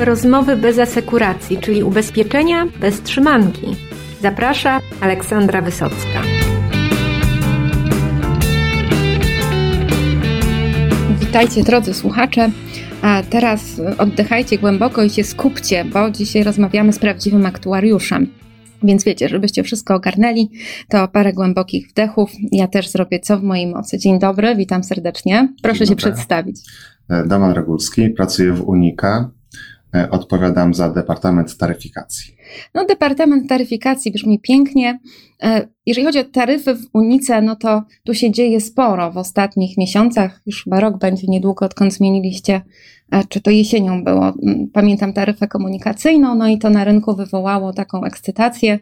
Rozmowy bez asekuracji, czyli ubezpieczenia bez trzymanki. Zaprasza Aleksandra Wysocka. Witajcie drodzy słuchacze. A teraz oddychajcie głęboko i się skupcie, bo dzisiaj rozmawiamy z prawdziwym aktuariuszem. Więc wiecie, żebyście wszystko ogarnęli, to parę głębokich wdechów. Ja też zrobię co w mojej mocy. Dzień dobry, witam serdecznie. Proszę Dzień się dobry. przedstawić. Damian Regulski, pracuję w Unika. E, Odpowiadam za Departament Taryfikacji. No, Departament Taryfikacji brzmi pięknie. E, Jeżeli chodzi o taryfy w Unice, no to tu się dzieje sporo w ostatnich miesiącach. Już chyba rok będzie niedługo, odkąd zmieniliście, e, czy to jesienią było, m, pamiętam, taryfę komunikacyjną, no i to na rynku wywołało taką ekscytację.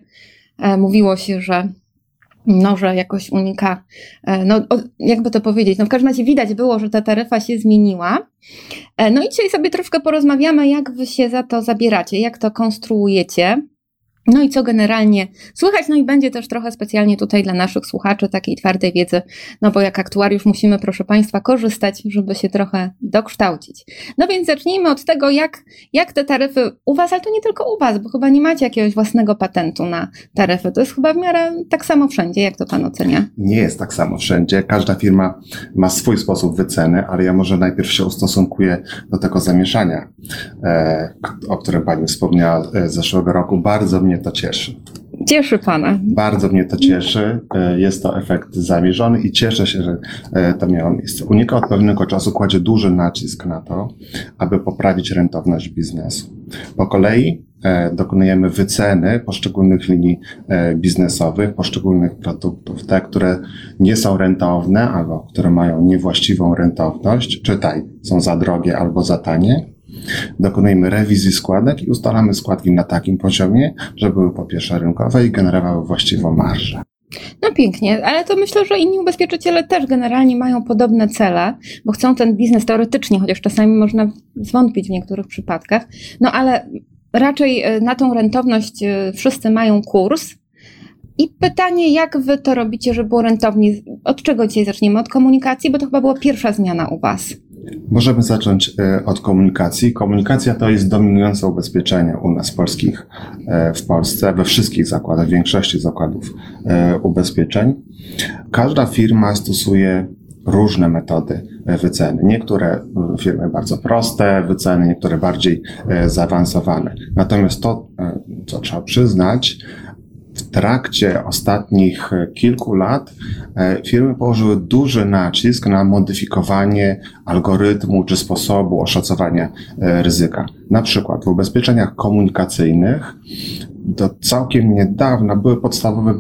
Mówiło się, że no, że jakoś unika, e, no jakby to powiedzieć, no w każdym razie widać było, że ta taryfa się zmieniła. E, No i dzisiaj sobie troszkę porozmawiamy, jak wy się za to zabieracie, jak to konstruujecie. No i co generalnie słychać, no i będzie też trochę specjalnie tutaj dla naszych słuchaczy takiej twardej wiedzy, no bo jak aktuariusz musimy, proszę Państwa, korzystać, żeby się trochę dokształcić. No więc zacznijmy od tego, jak, jak te taryfy u Was, ale to nie tylko u Was, bo chyba nie macie jakiegoś własnego patentu na taryfy. To jest chyba w miarę tak samo wszędzie, jak to Pan ocenia? Nie jest tak samo wszędzie. Każda firma ma swój sposób wyceny, ale ja może najpierw się ustosunkuję do tego zamieszania, e, o którym Pani wspomniała e, zeszłego roku. Bardzo mnie to cieszy. Cieszy Pana. Bardzo mnie to cieszy. E, Jest to efekt zamierzony i cieszę się, że e, to miało miejsce. Unika od pewnego czasu kładzie duży nacisk na to, aby poprawić rentowność biznesu. Po kolei e, dokonujemy wyceny poszczególnych linii biznesowych, poszczególnych produktów. Te, które nie są rentowne albo które mają niewłaściwą rentowność, czytaj, są za drogie albo za tanie, dokonujemy rewizji składek i ustalamy składki na takim poziomie, żeby były po pierwsze rynkowe i generowały właściwą marżę. No pięknie, ale to myślę, że inni ubezpieczyciele też generalnie mają podobne cele, bo chcą ten biznes teoretycznie, chociaż czasami można zwątpić w niektórych przypadkach. No ale raczej e, na tą rentowność e, wszyscy mają kurs. I pytanie, jak wy to robicie, żeby było rentownie? Od czego dzisiaj zaczniemy? Od komunikacji, bo to chyba była pierwsza zmiana u was. Możemy zacząć e, od komunikacji. Komunikacja to jest dominujące ubezpieczenie u nas polskich e, w Polsce, we wszystkich zakładach, w większości zakładów e, ubezpieczeń. Każda firma stosuje różne metody wyceny. Niektóre e, firmy bardzo proste wyceny, niektóre bardziej zaawansowane. Natomiast to, co trzeba przyznać, w trakcie ostatnich e, kilku lat e, firmy położyły duży nacisk na modyfikowanie algorytmu czy sposobu oszacowania e, ryzyka. Na przykład w ubezpieczeniach komunikacyjnych do całkiem niedawna były podstawowe,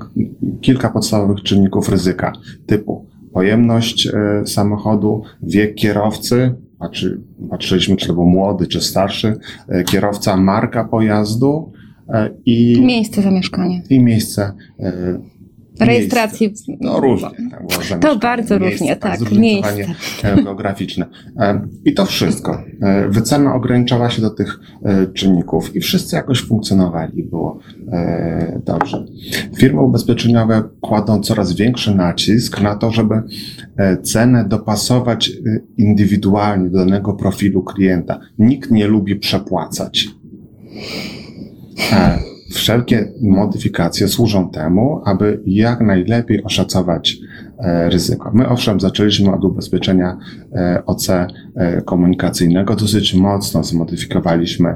kilka podstawowych czynników ryzyka typu pojemność samochodu, wiek kierowcy, patrzy, patrzyliśmy czy to był młody czy starszy kierowca, marka pojazdu i Miejsce zamieszkania. i miejsce e, Rejestracji. Miejsce. No różnie. Zamieszkanie, bardzo miejsce, różnie, tak, zróżnicowanie e, geograficzne. E, I to wszystko. E, Wycena ograniczała się do tych e, czynników i wszyscy jakoś funkcjonowali było e, dobrze. Firmy ubezpieczeniowe kładą coraz większy nacisk na to, żeby e, cenę dopasować e, indywidualnie do danego profilu klienta. Nikt nie lubi przepłacać. E, Wszelkie modyfikacje służą temu, aby jak najlepiej oszacować e, ryzyko. My owszem zaczęliśmy od ubezpieczenia e, OC komunikacyjnego, dosyć mocno zmodyfikowaliśmy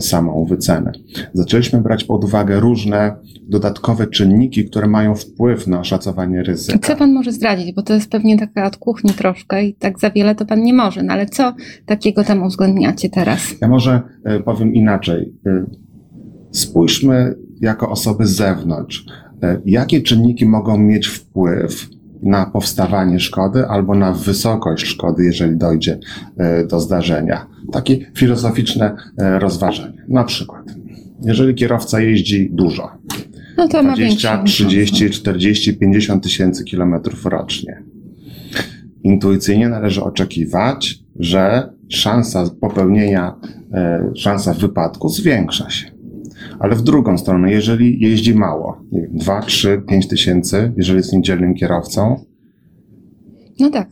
samą wycenę. Zaczęliśmy brać pod uwagę różne dodatkowe czynniki, które mają wpływ na oszacowanie ryzyka. Co pan może zdradzić? Bo to jest pewnie taka od kuchni troszkę i tak za wiele to pan nie może. No ale co takiego tam uwzględniacie teraz? Ja może powiem inaczej. Spójrzmy jako osoby z zewnątrz, e, jakie czynniki mogą mieć wpływ na powstawanie szkody albo na wysokość szkody, jeżeli dojdzie e, do zdarzenia. Takie filozoficzne e, rozważenie. Na przykład, jeżeli kierowca jeździ dużo, No to ma 20, większy. 30, 40, 50 tysięcy kilometrów rocznie. Intuicyjnie należy oczekiwać, że szansa popełnienia, szansa wypadku zwiększa się. Ale w drugą stronę, jeżeli jeździ mało, nie wiem, 2, 3, 5 tysięcy, jeżeli jest niedzielnym kierowcą, No tak.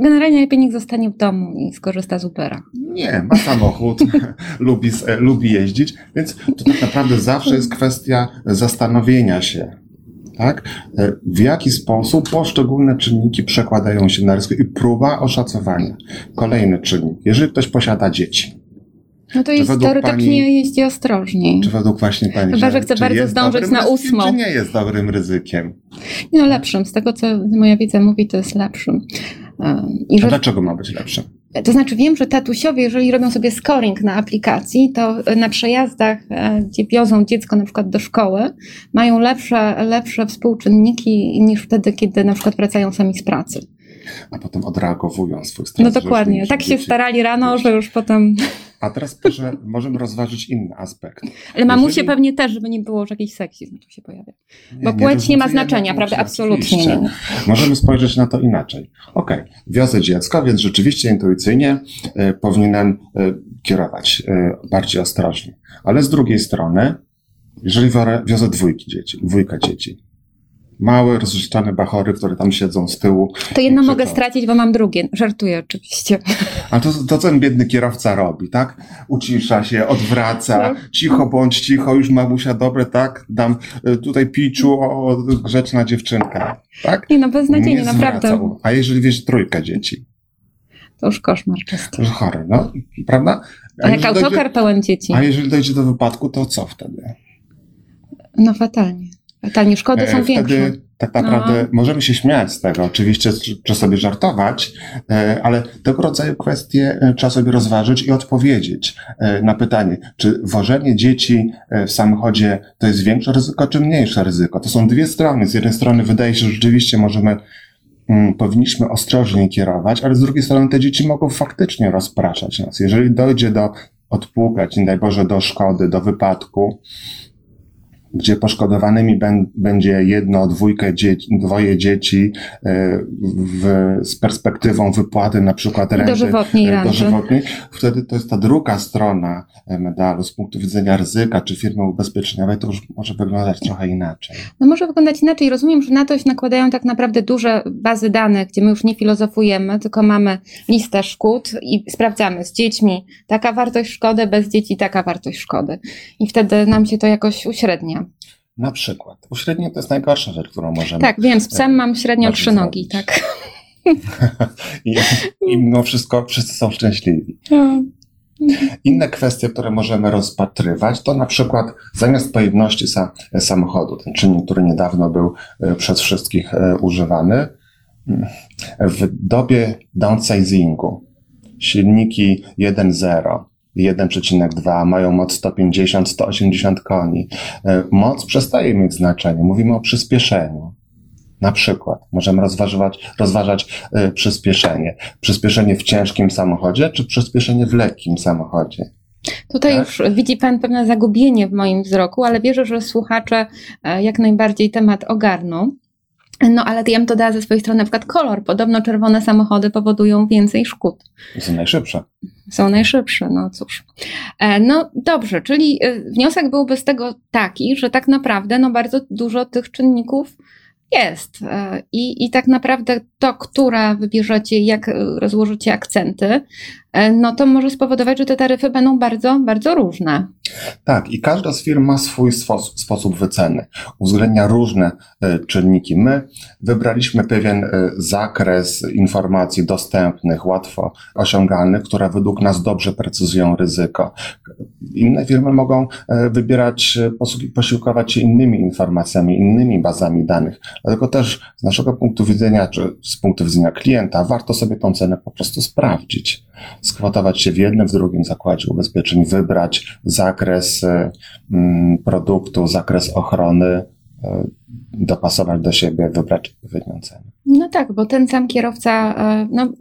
Generalnie lepiej niech zostanie w domu i skorzysta z Ubera. Nie, ma samochód, lubi, lubi jeździć, więc to tak naprawdę zawsze jest kwestia zastanowienia się, tak? W jaki sposób poszczególne czynniki przekładają się na ryzyko i próba oszacowania. Kolejny czynnik. Jeżeli ktoś posiada dzieci, no to jest teoretycznie pani, jeździ ostrożniej. Czy według właśnie Pani, Chyba, że chce bardzo zdążyć na ósmą. Czy nie jest dobrym ryzykiem? No, lepszym. Z tego, co moja wiedza mówi, to jest lepszym. I że... A dlaczego ma być lepszym? To znaczy wiem, że tatusiowie, jeżeli robią sobie scoring na aplikacji, to na przejazdach, e, gdzie wiozą dziecko na przykład do szkoły, mają lepsze, lepsze współczynniki niż wtedy, kiedy na przykład wracają sami z pracy. A potem odreagowują swój stres. No dokładnie. Tak się starali rano, że już potem... A teraz proszę, możemy rozważyć inny aspekt. Ale mamusie Jeżeli... pewnie też, żeby nie było, że jakiś seksizm tu się pojawia. Bo nie, płeć nie, ma znaczenia, prawda? Absolutnie nie. Możemy spojrzeć na to inaczej. Okej, okay. wiozę dziecko, więc rzeczywiście intuicyjnie y, powinienem y, kierować y, bardziej ostrożnie. Ale z drugiej strony, jeżeli wiozę dwójki dzieci, dwójka dzieci, małe, rozrzeczone bachory, które tam siedzą z tyłu. To jedno mogę stracić, bo mam drugie. Żartuję oczywiście. A to, to co ten biedny kierowca robi, tak? Ucisza się, odwraca, no. cicho bądź cicho, już mamusia dobre, tak? Dam y, tutaj piczu, o, grzeczna dziewczynka, tak? Nie no, beznadziejnie, Nie naprawdę. A jeżeli wiesz trójkę dzieci? To już koszmar czysty. To już chory, no, prawda? A jak autokar dojdzie, pełen dzieci. A jeżeli dojdzie do wypadku, to co wtedy? No fatalnie. Fatalnie, szkody są e, Wtedy większe. Tak naprawdę no. możemy się śmiać z tego, oczywiście, czy sobie żartować, e, ale tego rodzaju kwestie e, trzeba sobie rozważyć i odpowiedzieć na pytanie, czy wożenie dzieci w samochodzie to jest większe ryzyko, czy mniejsze ryzyko. To są dwie strony. Z jednej strony wydaje się, że rzeczywiście możemy mm, powinniśmy ostrożnie kierować, ale z drugiej strony te dzieci mogą faktycznie rozpraszać nas. Jeżeli dojdzie do odpłukać, nie daj Boże, do szkody, do wypadku, gdzie poszkodowanymi będzie jedno, dwójkę dzieci, dwoje dzieci e, w, z perspektywą wypłaty na przykład renty dożywotniej, e, dożywotniej, wtedy to jest ta druga strona e, medalu z punktu widzenia ryzyka czy firmy ubezpieczeniowej, to już może wyglądać trochę inaczej. No może wyglądać inaczej. Rozumiem, że na to się nakładają tak naprawdę duże bazy danych, gdzie my już nie filozofujemy, tylko mamy listę szkód i sprawdzamy z dziećmi taka wartość szkody, bez dzieci taka wartość szkody. I wtedy nam się to jakoś uśrednia. Na przykład. Uśrednie to jest najgorsza rzecz, którą możemy. Tak, wiem, z psem mam średnio trzy nogi, tak. I, I mimo wszystko wszyscy są szczęśliwi. No. Inne kwestie, które możemy rozpatrywać, to na przykład zamiast pojemności sa, samochodu, ten czynnik, który niedawno był e, przez wszystkich e, używany, w dobie downsizingu silniki 1.0 1,2, mają moc 150-180 koni. E, moc przestaje mieć znaczenie. Mówimy o przyspieszeniu. Na przykład możemy rozważać, rozważać y, przyspieszenie. Przyspieszenie w ciężkim samochodzie, czy przyspieszenie w lekkim samochodzie? Tutaj tak? już widzi Pan pewne zagubienie w moim wzroku, ale wierzę, że słuchacze e, jak najbardziej temat ogarną. No ale ja bym to dała ze swojej strony na przykład kolor. Podobno czerwone samochody powodują więcej szkód. Są najszybsze. Są najszybsze, no cóż. E, no dobrze, czyli e, wniosek byłby z tego taki, że tak naprawdę no bardzo dużo tych czynników jest. E, I, I tak naprawdę to, które wybierzecie, jak rozłożycie akcenty, E, no to może spowodować, że te taryfy będą bardzo, bardzo różne. Tak, i każda z firm ma swój sposób, sposób wyceny. Uwzględnia różne e, czynniki. My wybraliśmy pewien zakres informacji dostępnych, łatwo osiągalnych, które według nas dobrze precyzują ryzyko. Inne firmy mogą wybierać, posiłkować się innymi informacjami, innymi bazami danych. Dlatego też z naszego punktu widzenia, czy z punktu widzenia klienta, warto sobie tą cenę po prostu sprawdzić skwotować się w jednym, w drugim zakładzie ubezpieczeń, wybrać zakres e, mm, produktu, zakres ochrony, e, dopasować do siebie, wybrać odpowiednią cenę. No tak, bo ten sam kierowca, e, no,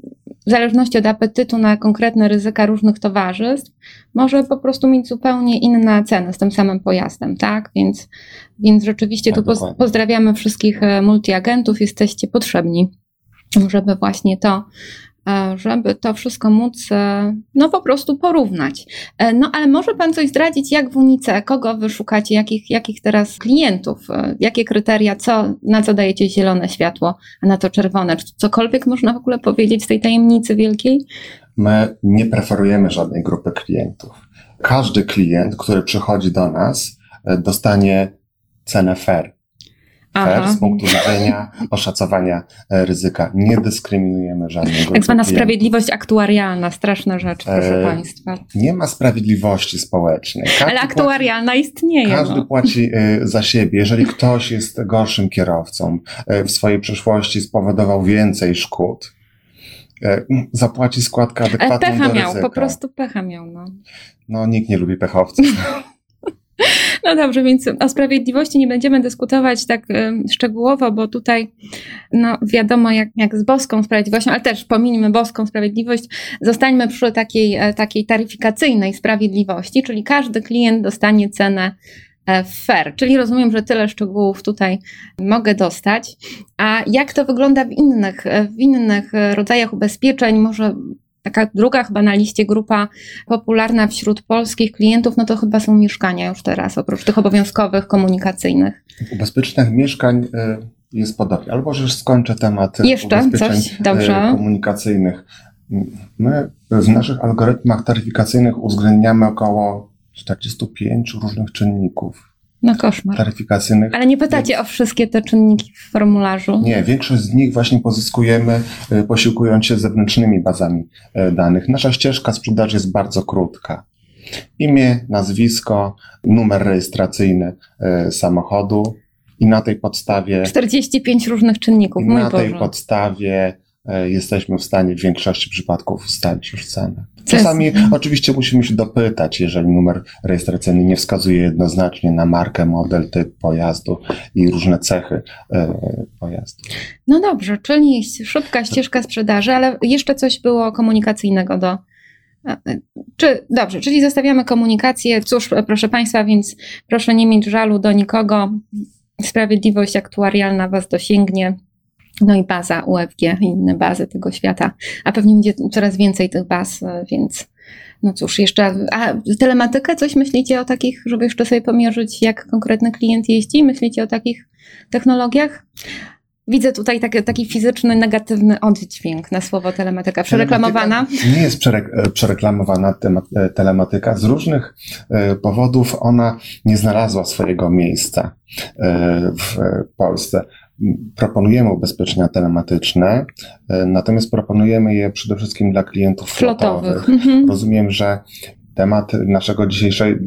w zależności od apetytu na konkretne ryzyka różnych towarzystw, może po prostu mieć zupełnie inne ceny z tym samym pojazdem, tak? Więc, więc rzeczywiście tak, tu dokładnie. pozdrawiamy wszystkich multiagentów, jesteście potrzebni, żeby właśnie to e, żeby to wszystko móc e, no po prostu porównać. E, no ale może Pan coś zdradzić, jak w Unice, kogo wy szukacie, jakich, jakich teraz klientów, jakie kryteria, co, na co dajecie zielone światło, a na to czerwone? Czy cokolwiek można w ogóle powiedzieć z tej tajemnicy wielkiej? My nie preferujemy żadnej grupy klientów. Każdy klient, który przychodzi do nas, dostanie cenę fair fair z punktu widzenia oszacowania e, ryzyka. Nie dyskryminujemy żadnego. Tak zwana sprawiedliwość aktuarialna, straszna rzecz, proszę e, Państwa. Nie ma sprawiedliwości społecznej. Każdy Ale aktuarialna płaci, istnieje. Każdy no. płaci e, za siebie. Jeżeli ktoś jest gorszym kierowcą, e, w swojej przeszłości spowodował więcej szkód, e, zapłaci składkę adekwatną pecha do miał, po prostu pecha miał. No. no, nikt nie lubi pechowców. No dobrze, więc o sprawiedliwości nie będziemy dyskutować tak szczegółowo, bo tutaj no wiadomo jak, jak z boską sprawiedliwością, ale też pominimy boską sprawiedliwość, zostańmy przy takiej, e, takiej taryfikacyjnej sprawiedliwości, czyli każdy klient dostanie cenę e, fair, czyli rozumiem, że tyle szczegółów tutaj mogę dostać. A jak to wygląda w innych, w innych rodzajach ubezpieczeń? Może Taka druga chyba na liście grupa popularna wśród polskich klientów, no to chyba są mieszkania już teraz, oprócz tych obowiązkowych, komunikacyjnych. W ubezpieczeniach mieszkań e, jest podobnie. Albo że już skończę temat Jeszcze ubezpieczeń coś? Dobrze. E, komunikacyjnych. My w naszych algorytmach taryfikacyjnych uwzględniamy około 45 różnych czynników. No koszmar. taryfikacyjnych. Ale nie pytacie o wszystkie te czynniki w formularzu? Nie, większość z nich właśnie pozyskujemy e, posiłkując się zewnętrznymi bazami e, danych. Nasza ścieżka sprzedaży jest bardzo krótka. Imię, nazwisko, numer rejestracyjny e, samochodu i na tej podstawie. 45 różnych czynników. na tej podstawie jesteśmy w stanie w większości przypadków ustalić już cenę. Czasami oczywiście musimy się dopytać, jeżeli numer rejestracyjny nie wskazuje jednoznacznie na markę, model, typ pojazdu i różne cechy e, pojazdu. No dobrze, czyli szybka ścieżka sprzedaży, ale jeszcze coś było komunikacyjnego do. E, czy, dobrze, czyli zostawiamy komunikację. Cóż, proszę Państwa, więc proszę nie mieć żalu do nikogo. Sprawiedliwość aktuarialna Was dosięgnie. No i baza UFG i inne bazy tego świata, a pewnie będzie coraz więcej tych baz, e, więc no cóż, jeszcze, a telematykę coś myślicie o takich, żeby jeszcze sobie pomierzyć, jak konkretny klient jeździ? Myślicie o takich technologiach? Widzę tutaj taki, taki fizyczny, negatywny oddźwięk na słowo telematyka. Przereklamowana? nie jest przere, przereklamowana temat, e, telematyka. Z różnych e, powodów ona nie znalazła swojego miejsca w Polsce proponujemy ubezpieczenia telematyczne, e, natomiast proponujemy je przede wszystkim dla klientów flotowych. flotowych. Mhm. Rozumiem, że temat naszego dzisiejszej,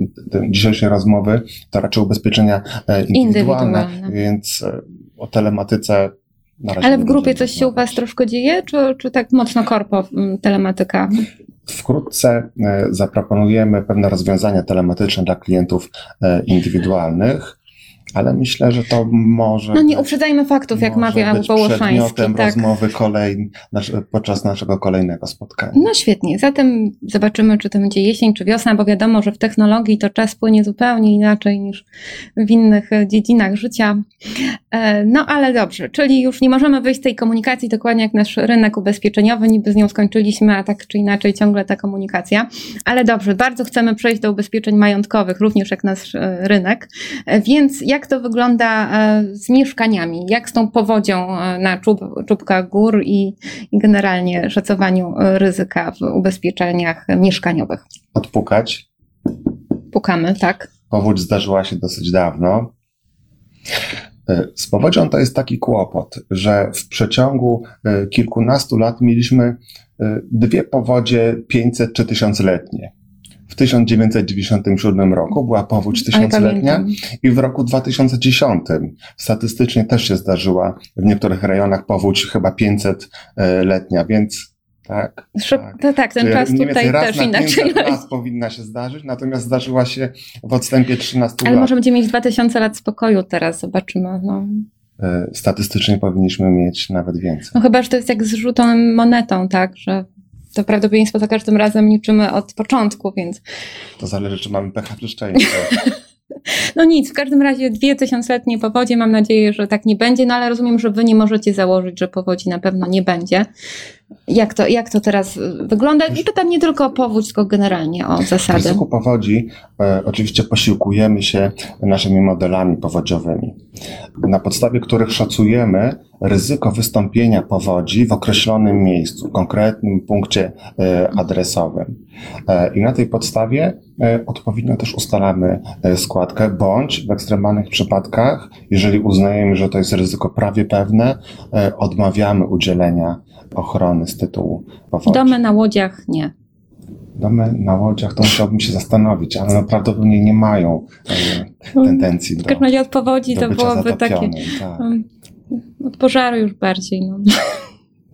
dzisiejszej rozmowy to raczej ubezpieczenia e, indywidualne, indywidualne. więc e, o telematyce Ale w grupie coś się u Was troszkę dzieje, czy, czy tak mocno korpo telematyka? Wkrótce zaproponujemy pewne rozwiązania telematyczne dla klientów indywidualnych ale myślę, że to może. No nie uprzedzajmy faktów, jak mawia Wołoszański. Przedmiotem tak. rozmowy kolej, podczas naszego kolejnego spotkania. No świetnie. Zatem zobaczymy, czy to będzie jesień, czy wiosna, bo wiadomo, że w technologii to czas płynie zupełnie inaczej niż w innych e, dziedzinach życia. E, no ale dobrze, czyli już nie możemy wyjść z tej komunikacji dokładnie jak nasz rynek ubezpieczeniowy, niby z nią skończyliśmy, a tak czy inaczej ciągle ta komunikacja. Ale dobrze, bardzo chcemy przejść do ubezpieczeń majątkowych, również jak nasz e, rynek. Więc jak to wygląda e, z mieszkaniami? Jak z tą powodzią e, na czub, czubkach gór i, i generalnie szacowaniu e, ryzyka w ubezpieczeniach mieszkaniowych? Odpukać. Pukamy, tak. Powódź zdarzyła się dosyć dawno. Z powodzią to jest taki kłopot, że w przeciągu kilkunastu lat mieliśmy dwie powodzie 500 czy tysiącletnie. W 1997 roku była powódź tysiącletnia i w roku 2010 statystycznie też się zdarzyła w niektórych rejonach powódź chyba 500-letnia, więc tak. tak. Tak, ten czas tutaj raz też na inaczej. raz powinna się zdarzyć, natomiast zdarzyła się w odstępie 13 Ale lat. Ale może będziemy mieć 2000 lat spokoju teraz, zobaczymy. No. E, statystycznie powinniśmy mieć nawet więcej. No chyba, że to jest jak z rzutą monetą, tak, że to prawdopodobieństwo za każdym razem liczymy od początku, więc. To zależy, czy mamy pecha czy szczęście. No nic, w każdym razie dwie tysiącletnie powodzie, mam nadzieję, że tak nie będzie, no ale rozumiem, że wy nie możecie założyć, że powodzi na pewno nie będzie. Jak to, jak to teraz wygląda? I pytam nie tylko o powódź, tylko generalnie o W zasady. ryzyku powodzi e, oczywiście posiłkujemy się naszymi modelami powodziowymi, na podstawie których szacujemy ryzyko wystąpienia powodzi w określonym miejscu, konkretnym punkcie e, adresowym. E, I na tej podstawie e, odpowiednio też ustalamy e, składkę, bądź w ekstremalnych przypadkach, jeżeli uznajemy, że to jest ryzyko prawie pewne, e, odmawiamy udzielenia ochrony z tytułu powodzi. Domy na łodziach nie. Domy na łodziach to musiałbym się zastanowić, ale prawdopodobnie nie mają e, tendencji W do, każdym razie od powodzi do to byłoby takie. Tak. um, Od pożaru już bardziej. No.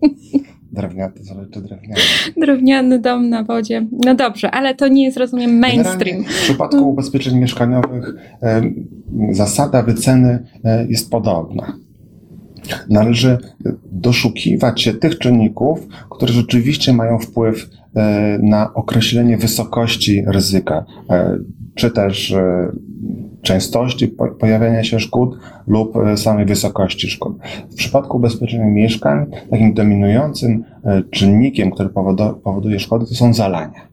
Drewniany, to czy drewniany. Drewniany dom na wodzie. No dobrze, ale to nie jest, rozumiem, mainstream. Generalnie W przypadku ubezpieczeń mieszkaniowych e, zasada wyceny e, jest podobna. Należy doszukiwać się tych czynników, które rzeczywiście mają wpływ e, na określenie wysokości ryzyka, e, czy też e, częstości po- pojawiania się szkód lub samej wysokości szkód. W przypadku ubezpieczenia mieszkań takim dominującym czynnikiem, który powoduje szkody, to są zalania.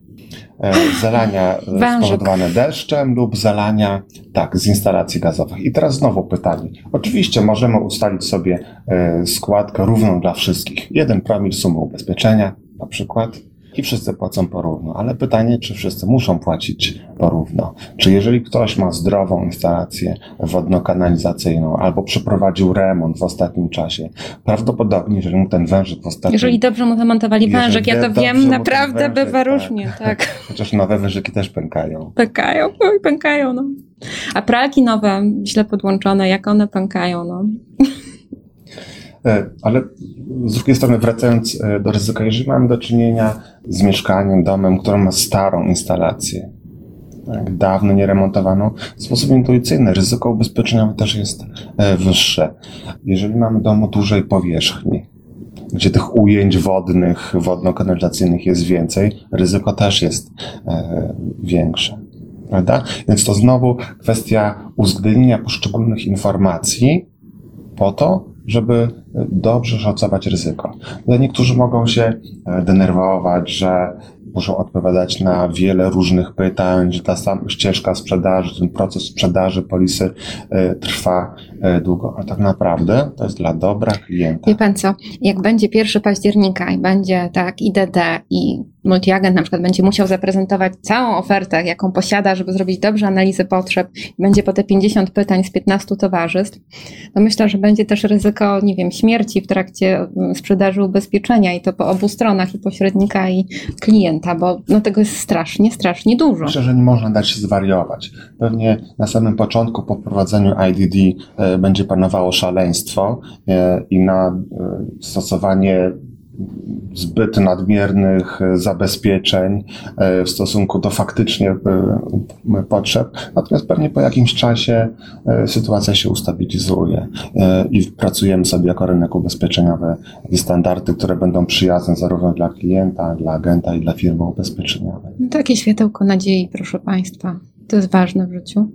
E, Zalania e, Wężyk. spowodowane deszczem lub zalania tak, z instalacji gazowych. I teraz znowu pytanie. Oczywiście możemy ustalić sobie e, składkę równą dla wszystkich. Jeden promil sumy ubezpieczenia na przykład i wszyscy płacą porówno. Ale pytanie, czy wszyscy muszą płacić porówno? Czy jeżeli ktoś ma zdrową instalację wodno-kanalizacyjną albo przeprowadził remont w ostatnim czasie, prawdopodobnie, jeżeli mu ten wężyk w ostatnim Jeżeli dobrze mu zamontowali wężyk, ja to wiem, naprawdę wężyk, bywa tak. różnie, tak. Chociaż nowe wężyki też pękają. Pękają, oj, pękają, no. A pralki nowe, źle podłączone, jak one pękają, no. E, Ale z drugiej strony, wracając e, do ryzyka, jeżeli mamy do czynienia z mieszkaniem, domem, które ma starą instalację, tak, dawno nieremontowaną, w sposób intuicyjny ryzyko ubezpieczeniowe też jest e, wyższe. Jeżeli mamy dom o dużej powierzchni, gdzie tych ujęć wodnych, wodno-kanalizacyjnych jest więcej, ryzyko też jest e, większe. Prawda? Więc to znowu kwestia uwzględnienia poszczególnych informacji po to, żeby dobrze szacować ryzyko. Niektórzy mogą się e, denerwować, że muszą odpowiadać na wiele różnych pytań, że ta sama ścieżka sprzedaży, ten proces sprzedaży polisy e, trwa e, długo, a tak naprawdę to jest dla dobra klienta. Wie pan co, jak będzie 1 października i będzie tak IDD i multiagent na przykład będzie musiał zaprezentować całą ofertę, jaką posiada, żeby zrobić dobrze analizę potrzeb, i będzie po te 50 pytań z 15 towarzystw, to myślę, że będzie też ryzyko, nie wiem, śmierci w trakcie mm, sprzedaży ubezpieczenia i to po obu stronach, i pośrednika, i klienta, bo no, tego jest strasznie, strasznie dużo. Myślę, że nie można dać się zwariować. Pewnie na samym początku po wprowadzeniu IDD e, będzie panowało szaleństwo e, i na e, stosowanie zbyt nadmiernych e, zabezpieczeń e, w stosunku do faktycznie e, potrzeb. Natomiast pewnie po jakimś czasie sytuacja się ustabilizuje i pracujemy sobie jako rynek ubezpieczeniowy i standardy, które będą przyjazne zarówno dla klienta, dla agenta i dla firmy ubezpieczeniowej. No, Takie światełko nadziei, proszę Państwa. To jest ważne w życiu.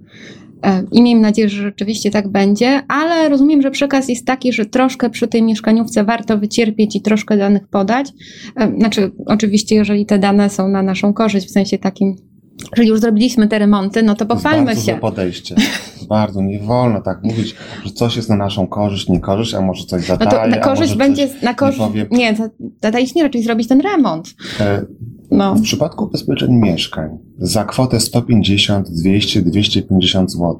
E, I miejmy nadzieję, że rzeczywiście tak będzie, ale rozumiem, że przekaz jest taki, że troszkę przy tej mieszkaniówce warto wycierpieć i troszkę danych podać. E, Znaczy, oczywiście, jeżeli te dane są na naszą korzyść, w sensie takim, że już zrobiliśmy te remonty, no to pochwalmy się. podejście. Bardzo nie wolno tak mówić, że coś jest na naszą korzyść, nie korzyść, a może coś No zadaje, to na korzyść będzie, na korzyść, nie, za- zadaliśmy raczej zrobić ten remont. E, No. W przypadku ubezpieczeń mieszkań za kwotę 150, 200, 250 zł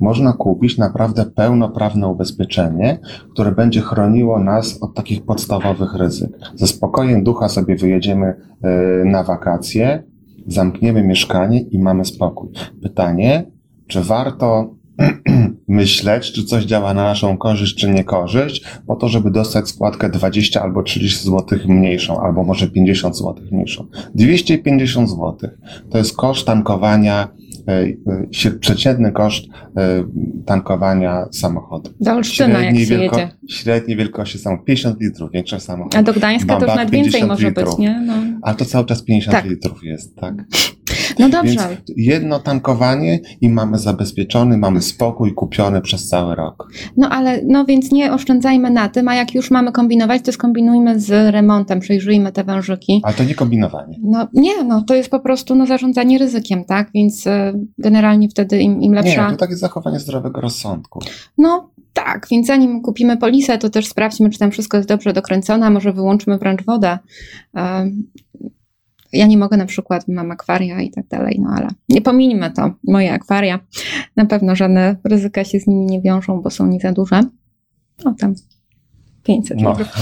można kupić naprawdę pełnoprawne ubezpieczenie, które będzie chroniło nas od takich podstawowych ryzyk. Ze spokojem ducha sobie wyjedziemy e, na wakacje, zamkniemy mieszkanie i mamy spokój. Pytanie, czy warto myśleć, czy coś działa na naszą korzyść, czy niekorzyść, po to, żeby dostać składkę 20 albo 30 zł mniejszą, albo może 50 zł mniejszą. 250 zł to jest koszt tankowania, e, e, przeciętny koszt e, tankowania samochodu. Do Olsztyna, jak się wielko- jedzie. średniej wielkości samochodu 50 litrów, większość samochodów. A do Gdańska to już nawet więcej 50 może być, litrów. nie? No. Ale to cały czas 50 Tak. litrów jest, tak? No dobrze. Więc jedno tankowanie i mamy zabezpieczony, mamy spokój kupiony przez cały rok. No ale, no więc nie oszczędzajmy na tym, a jak już mamy kombinować, to skombinujmy z remontem, przejrzyjmy te wężyki. Ale to nie kombinowanie. No nie, no to jest po prostu no, zarządzanie ryzykiem, tak? Więc y, generalnie wtedy im, im lepsza... Nie, to takie zachowanie zdrowego rozsądku. No tak, więc zanim kupimy polisę, to też sprawdźmy, czy tam wszystko jest dobrze dokręcone, może wyłączmy wręcz wodę. Ja nie mogę na przykład, mam akwaria i tak dalej, no ale nie pominijmy to, moje akwaria. Na pewno żadne ryzyka się z nimi nie wiążą, bo są nie za duże. O tam 500 No, litrów.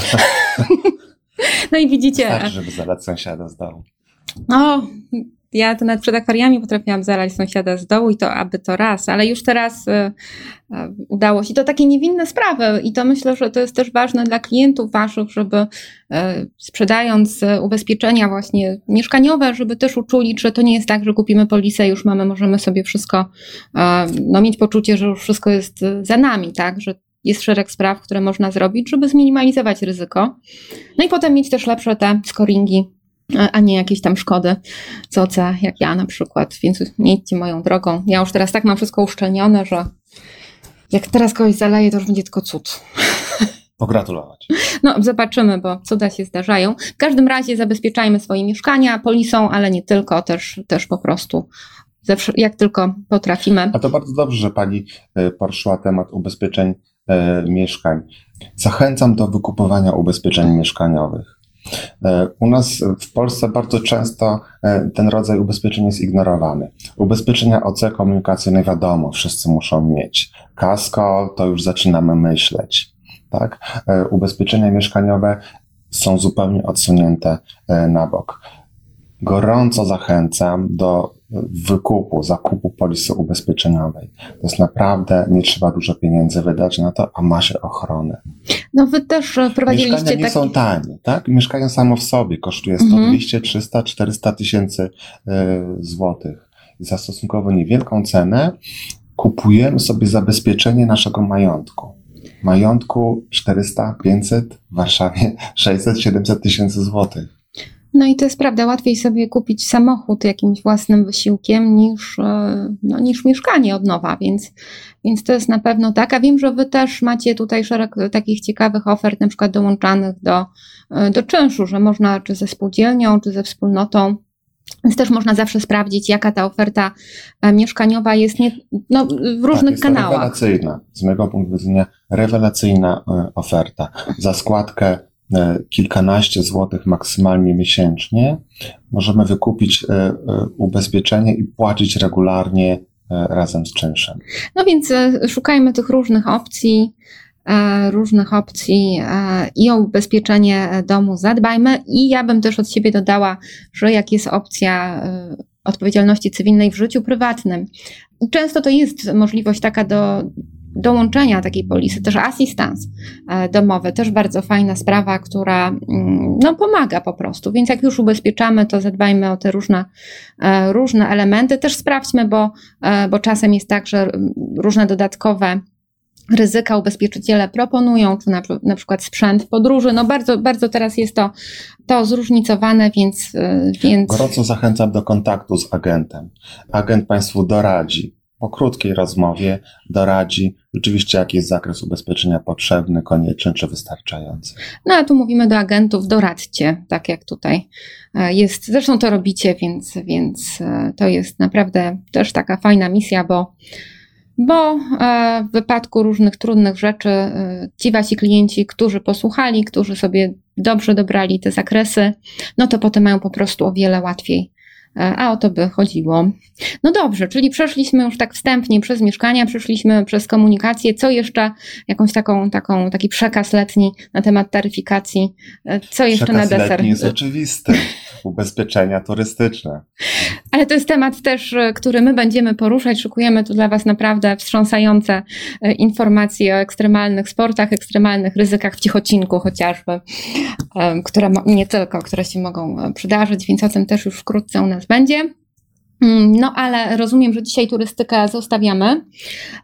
No i widzicie, tak, żeby zalać sąsiada z domu. no ja to nawet przed akwariami potrafiłam zalać sąsiada z dołu i to aby to raz, ale już teraz y, y, udało się. To takie niewinne sprawy i to myślę, że to jest też ważne dla klientów waszych, żeby y, sprzedając ubezpieczenia właśnie mieszkaniowe, żeby też uczuli, że to nie jest tak, że kupimy polisę już mamy, możemy sobie wszystko, no mieć poczucie, że już wszystko jest za nami, tak, że jest szereg spraw, które można zrobić, żeby zminimalizować ryzyko. No i potem mieć też lepsze te scoringi, a nie jakieś tam szkody, co co, jak ja na przykład. Więc nie idźcie moją drogą. Ja już teraz tak mam wszystko uszczelnione, że jak teraz kogoś zaleję, to już będzie tylko cud. Pogratulować. No, zobaczymy, bo cuda się zdarzają. W każdym razie zabezpieczajmy swoje mieszkania polisą, ale nie tylko, też, też po prostu zawsze, jak tylko potrafimy. A to bardzo dobrze, że Pani e, poruszyła temat ubezpieczeń e, mieszkań. Zachęcam do wykupowania ubezpieczeń mieszkaniowych. E, U nas w Polsce bardzo często e, ten rodzaj ubezpieczeń jest ignorowany. Ubezpieczenia OC komunikacyjne wiadomo, wszyscy muszą mieć. Kasko to już zaczynamy myśleć. Tak? E, Ubezpieczenia mieszkaniowe są zupełnie odsunięte na bok. Gorąco zachęcam do wykupu, zakupu polisy ubezpieczeniowej. To jest naprawdę, nie trzeba dużo pieniędzy wydać na to, a ma się ochronę. No wy też e, wprowadziliście Mieszkania nie taki... są tanie, tak? Mieszkanie samo w sobie kosztuje 100, Mhm. 200, 300, 400 tysięcy e, złotych. Za stosunkowo niewielką cenę kupujemy sobie zabezpieczenie naszego majątku. Majątku 400, 500, w Warszawie 600, 700 tysięcy złotych. No i to jest prawda, łatwiej sobie kupić samochód jakimś własnym wysiłkiem niż, e, no, niż mieszkanie od nowa, więc, więc to jest na pewno tak. A wiem, że wy też macie tutaj szereg takich ciekawych ofert, na przykład dołączanych do, e, do czynszu, że można czy ze spółdzielnią, czy ze wspólnotą. Więc też można zawsze sprawdzić, jaka ta oferta e, mieszkaniowa jest nie, no, w różnych tak, jest kanałach. rewelacyjna, z mojego punktu widzenia, rewelacyjna oferta. Za składkę kilkanaście złotych maksymalnie miesięcznie możemy wykupić e, e, ubezpieczenie i płacić regularnie e, razem z czynszem. No więc e, szukajmy tych różnych opcji, e, różnych opcji e, i o ubezpieczenie e, domu zadbajmy. I ja bym też od siebie dodała, że jak jest opcja e, odpowiedzialności cywilnej w życiu prywatnym, często to jest możliwość taka do dołączenia takiej polisy, też asystans e, domowy, też bardzo fajna sprawa, która mm, no, pomaga po prostu. Więc jak już ubezpieczamy, to zadbajmy o te różne, e, różne elementy. Też sprawdźmy, bo E, bo czasem jest tak, że mm, różne dodatkowe ryzyka ubezpieczyciele proponują, czy na, na przykład sprzęt w podróży. No bardzo, bardzo teraz jest to, to zróżnicowane, więc, więc Gorąco zachęcam do kontaktu z agentem. Agent Państwu doradzi. Po krótkiej rozmowie doradzi rzeczywiście, jaki jest zakres ubezpieczenia potrzebny, konieczny czy wystarczający. no a tu mówimy do agentów, doradźcie, tak jak tutaj e, jest. Zresztą to robicie, więc, więc e, to jest naprawdę też taka fajna misja, bo bo e, w wypadku różnych trudnych rzeczy ci wasi klienci, którzy posłuchali, którzy sobie dobrze dobrali te zakresy, no to potem mają po prostu o wiele łatwiej. E, A o to by chodziło. No dobrze, czyli przeszliśmy już tak wstępnie przez mieszkania, przeszliśmy przez komunikację. Co jeszcze? Jakąś taką, taką, taki przekaz letni na temat taryfikacji. E, Co jeszcze Przekaz na deser? letni jest oczywisty. Ubezpieczenia turystyczne. Ale to jest temat też, e, który my będziemy poruszać. Szykujemy tu dla Was naprawdę wstrząsające e, informacje o ekstremalnych sportach, ekstremalnych ryzykach w cichocinku chociażby, em, które nie tylko, które się mogą e, przydarzyć, więc o tym też już wkrótce u nas będzie. Mm, no, ale rozumiem, że dzisiaj turystykę zostawiamy.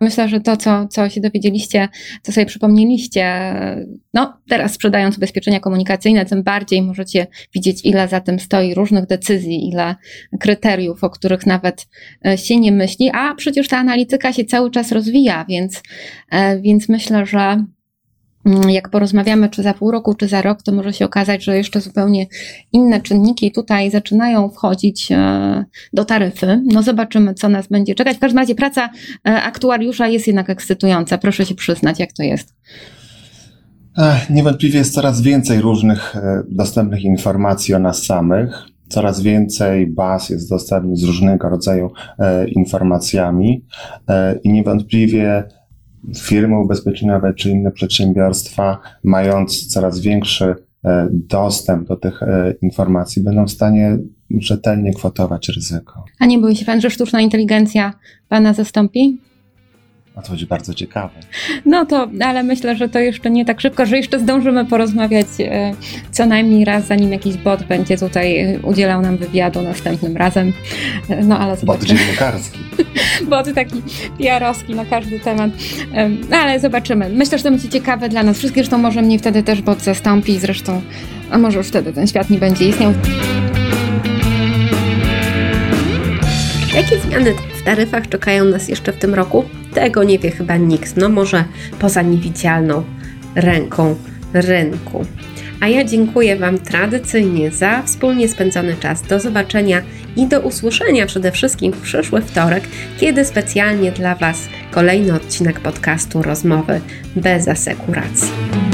Myślę, że to, co, co się dowiedzieliście, co sobie przypomnieliście, no, teraz sprzedając ubezpieczenia komunikacyjne, tym bardziej możecie widzieć, ile za tym stoi różnych decyzji, ile kryteriów, o których nawet e, się nie myśli, a przecież ta analityka się cały czas rozwija, więc, e, więc myślę, że jak porozmawiamy, czy za pół roku, czy za rok, to może się okazać, że jeszcze zupełnie inne czynniki tutaj zaczynają wchodzić e, do taryfy. No zobaczymy, co nas będzie czekać. W każdym razie praca e, aktuariusza jest jednak ekscytująca. Proszę się przyznać, jak to jest. Niewątpliwie jest coraz więcej różnych e, dostępnych informacji o nas samych. Coraz więcej baz jest dostępnych z różnego rodzaju informacjami i niewątpliwie firmy ubezpieczeniowe czy inne przedsiębiorstwa, mając coraz większy e, dostęp do tych e, informacji, będą w stanie rzetelnie kwotować ryzyko. A nie boi się Pan, że sztuczna inteligencja Pana zastąpi? A to będzie bardzo ciekawe. No to, ale myślę, że to jeszcze nie tak szybko, że jeszcze zdążymy porozmawiać e, co najmniej raz, zanim jakiś bot będzie tutaj udzielał nam wywiadu następnym razem. No ale zobaczymy. Bot dziennikarski. bot taki PR-owski na każdy temat. No ale zobaczymy. Myślę, że to będzie ciekawe dla nas wszystkich, zresztą może mnie wtedy też bot zastąpi, zresztą, a może już wtedy ten świat nie będzie istniał. Jakie zmiany w taryfach czekają nas jeszcze w tym roku? Tego nie wie chyba nikt, no może poza niewidzialną ręką rynku. A ja dziękuję Wam tradycyjnie za wspólnie spędzony czas. Do zobaczenia i do usłyszenia przede wszystkim w przyszły wtorek, kiedy specjalnie dla Was kolejny odcinek podcastu Rozmowy bez asekuracji.